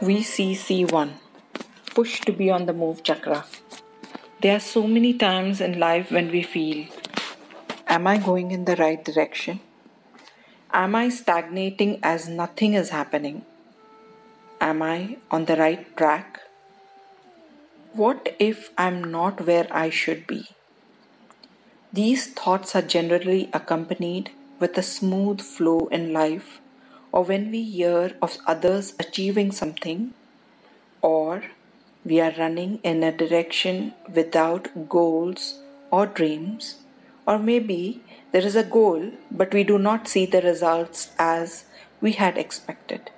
VCC1 Push to be on the move chakra. There are so many times in life when we feel Am I going in the right direction? Am I stagnating as nothing is happening? Am I on the right track? What if I'm not where I should be? These thoughts are generally accompanied with a smooth flow in life, or when we hear of others achieving something, or we are running in a direction without goals or dreams, or maybe there is a goal, but we do not see the results as we had expected.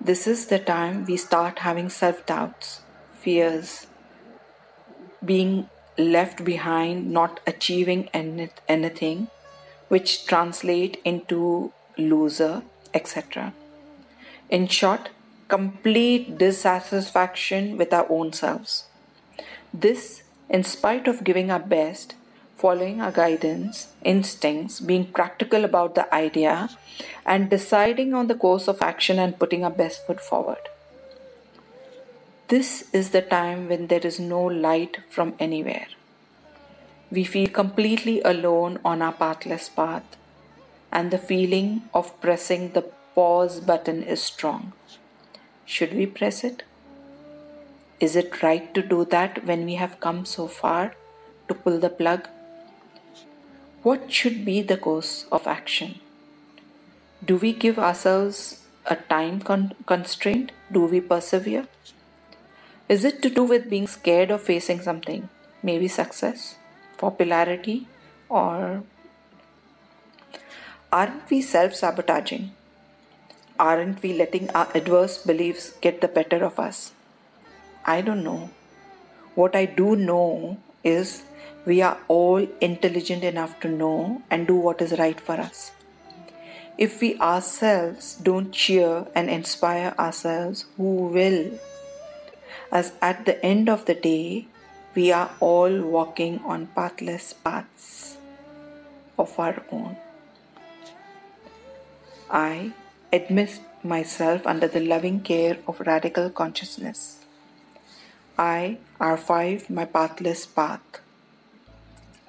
This is the time we start having self doubts, fears, being left behind, not achieving anything, which translate into loser, etc. In short, complete dissatisfaction with our own selves. This, in spite of giving our best, following our guidance, instincts, being practical about the idea, and deciding on the course of action and putting our best foot forward. This is the time when there is no light from anywhere. We feel completely alone on our pathless path, and the feeling of pressing the pause button is strong. Should we press it? Is it right to do that when we have come so far to pull the plug? What should be the course of action? Do we give ourselves a time con- constraint? Do we persevere? Is it to do with being scared of facing something? Maybe success, popularity, or aren't we self sabotaging? Aren't we letting our adverse beliefs get the better of us? I don't know. What I do know is we are all intelligent enough to know and do what is right for us. If we ourselves don't cheer and inspire ourselves, who will? As at the end of the day, we are all walking on pathless paths of our own. I admit myself under the loving care of radical consciousness. I, R5, my pathless path.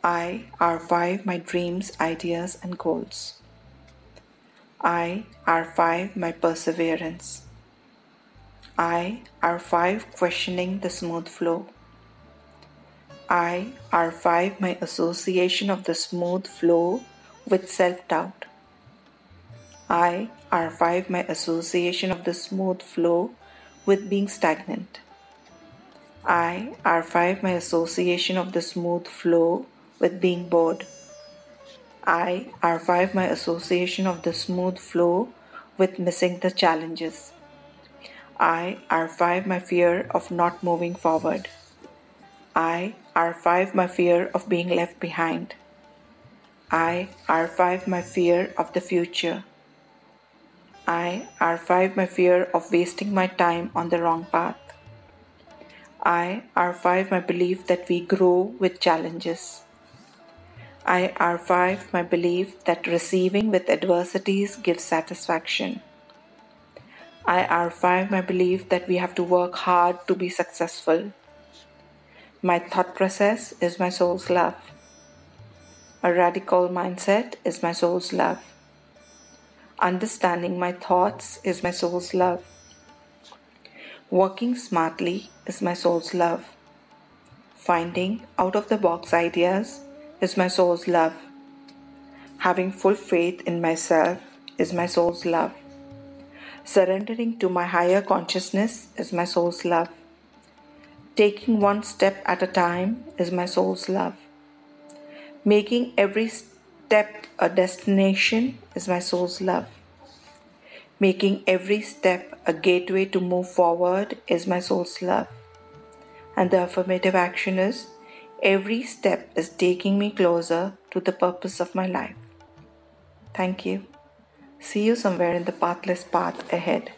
I are five my dreams, ideas, and goals. I are five my perseverance. I are five questioning the smooth flow. I are five my association of the smooth flow with self doubt. I are five my association of the smooth flow with being stagnant. I are five my association of the smooth flow with being bored. I R5 my association of the smooth flow with missing the challenges. I R5 my fear of not moving forward. I R5 my fear of being left behind. I R5 my fear of the future. I R5 my fear of wasting my time on the wrong path. I R5 my belief that we grow with challenges. I R5 my belief that receiving with adversities gives satisfaction. I R5 my belief that we have to work hard to be successful. My thought process is my soul's love. A radical mindset is my soul's love. Understanding my thoughts is my soul's love. Working smartly is my soul's love. Finding out of the box ideas is my soul's love. Having full faith in myself is my soul's love. Surrendering to my higher consciousness is my soul's love. Taking one step at a time is my soul's love. Making every step a destination is my soul's love. Making every step a gateway to move forward is my soul's love. And the affirmative action is Every step is taking me closer to the purpose of my life. Thank you. See you somewhere in the pathless path ahead.